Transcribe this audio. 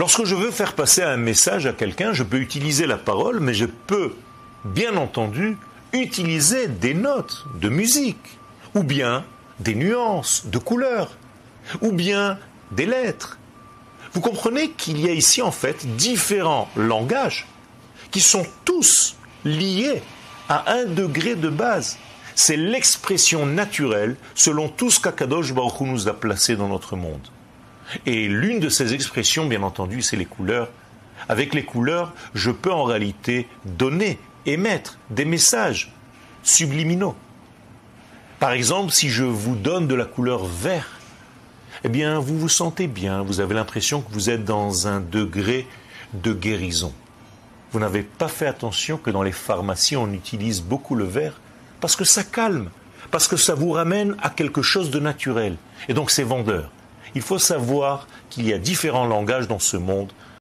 Lorsque je veux faire passer un message à quelqu'un, je peux utiliser la parole, mais je peux, bien entendu, utiliser des notes de musique, ou bien des nuances de couleurs, ou bien des lettres. Vous comprenez qu'il y a ici en fait différents langages qui sont tous liés à un degré de base. C'est l'expression naturelle selon tout ce qu'Akadosh Baruch nous a placé dans notre monde. Et l'une de ces expressions, bien entendu, c'est les couleurs. Avec les couleurs, je peux en réalité donner, émettre des messages subliminaux. Par exemple, si je vous donne de la couleur vert, eh bien, vous vous sentez bien, vous avez l'impression que vous êtes dans un degré de guérison. Vous n'avez pas fait attention que dans les pharmacies, on utilise beaucoup le vert parce que ça calme, parce que ça vous ramène à quelque chose de naturel. Et donc c'est vendeur. Il faut savoir qu'il y a différents langages dans ce monde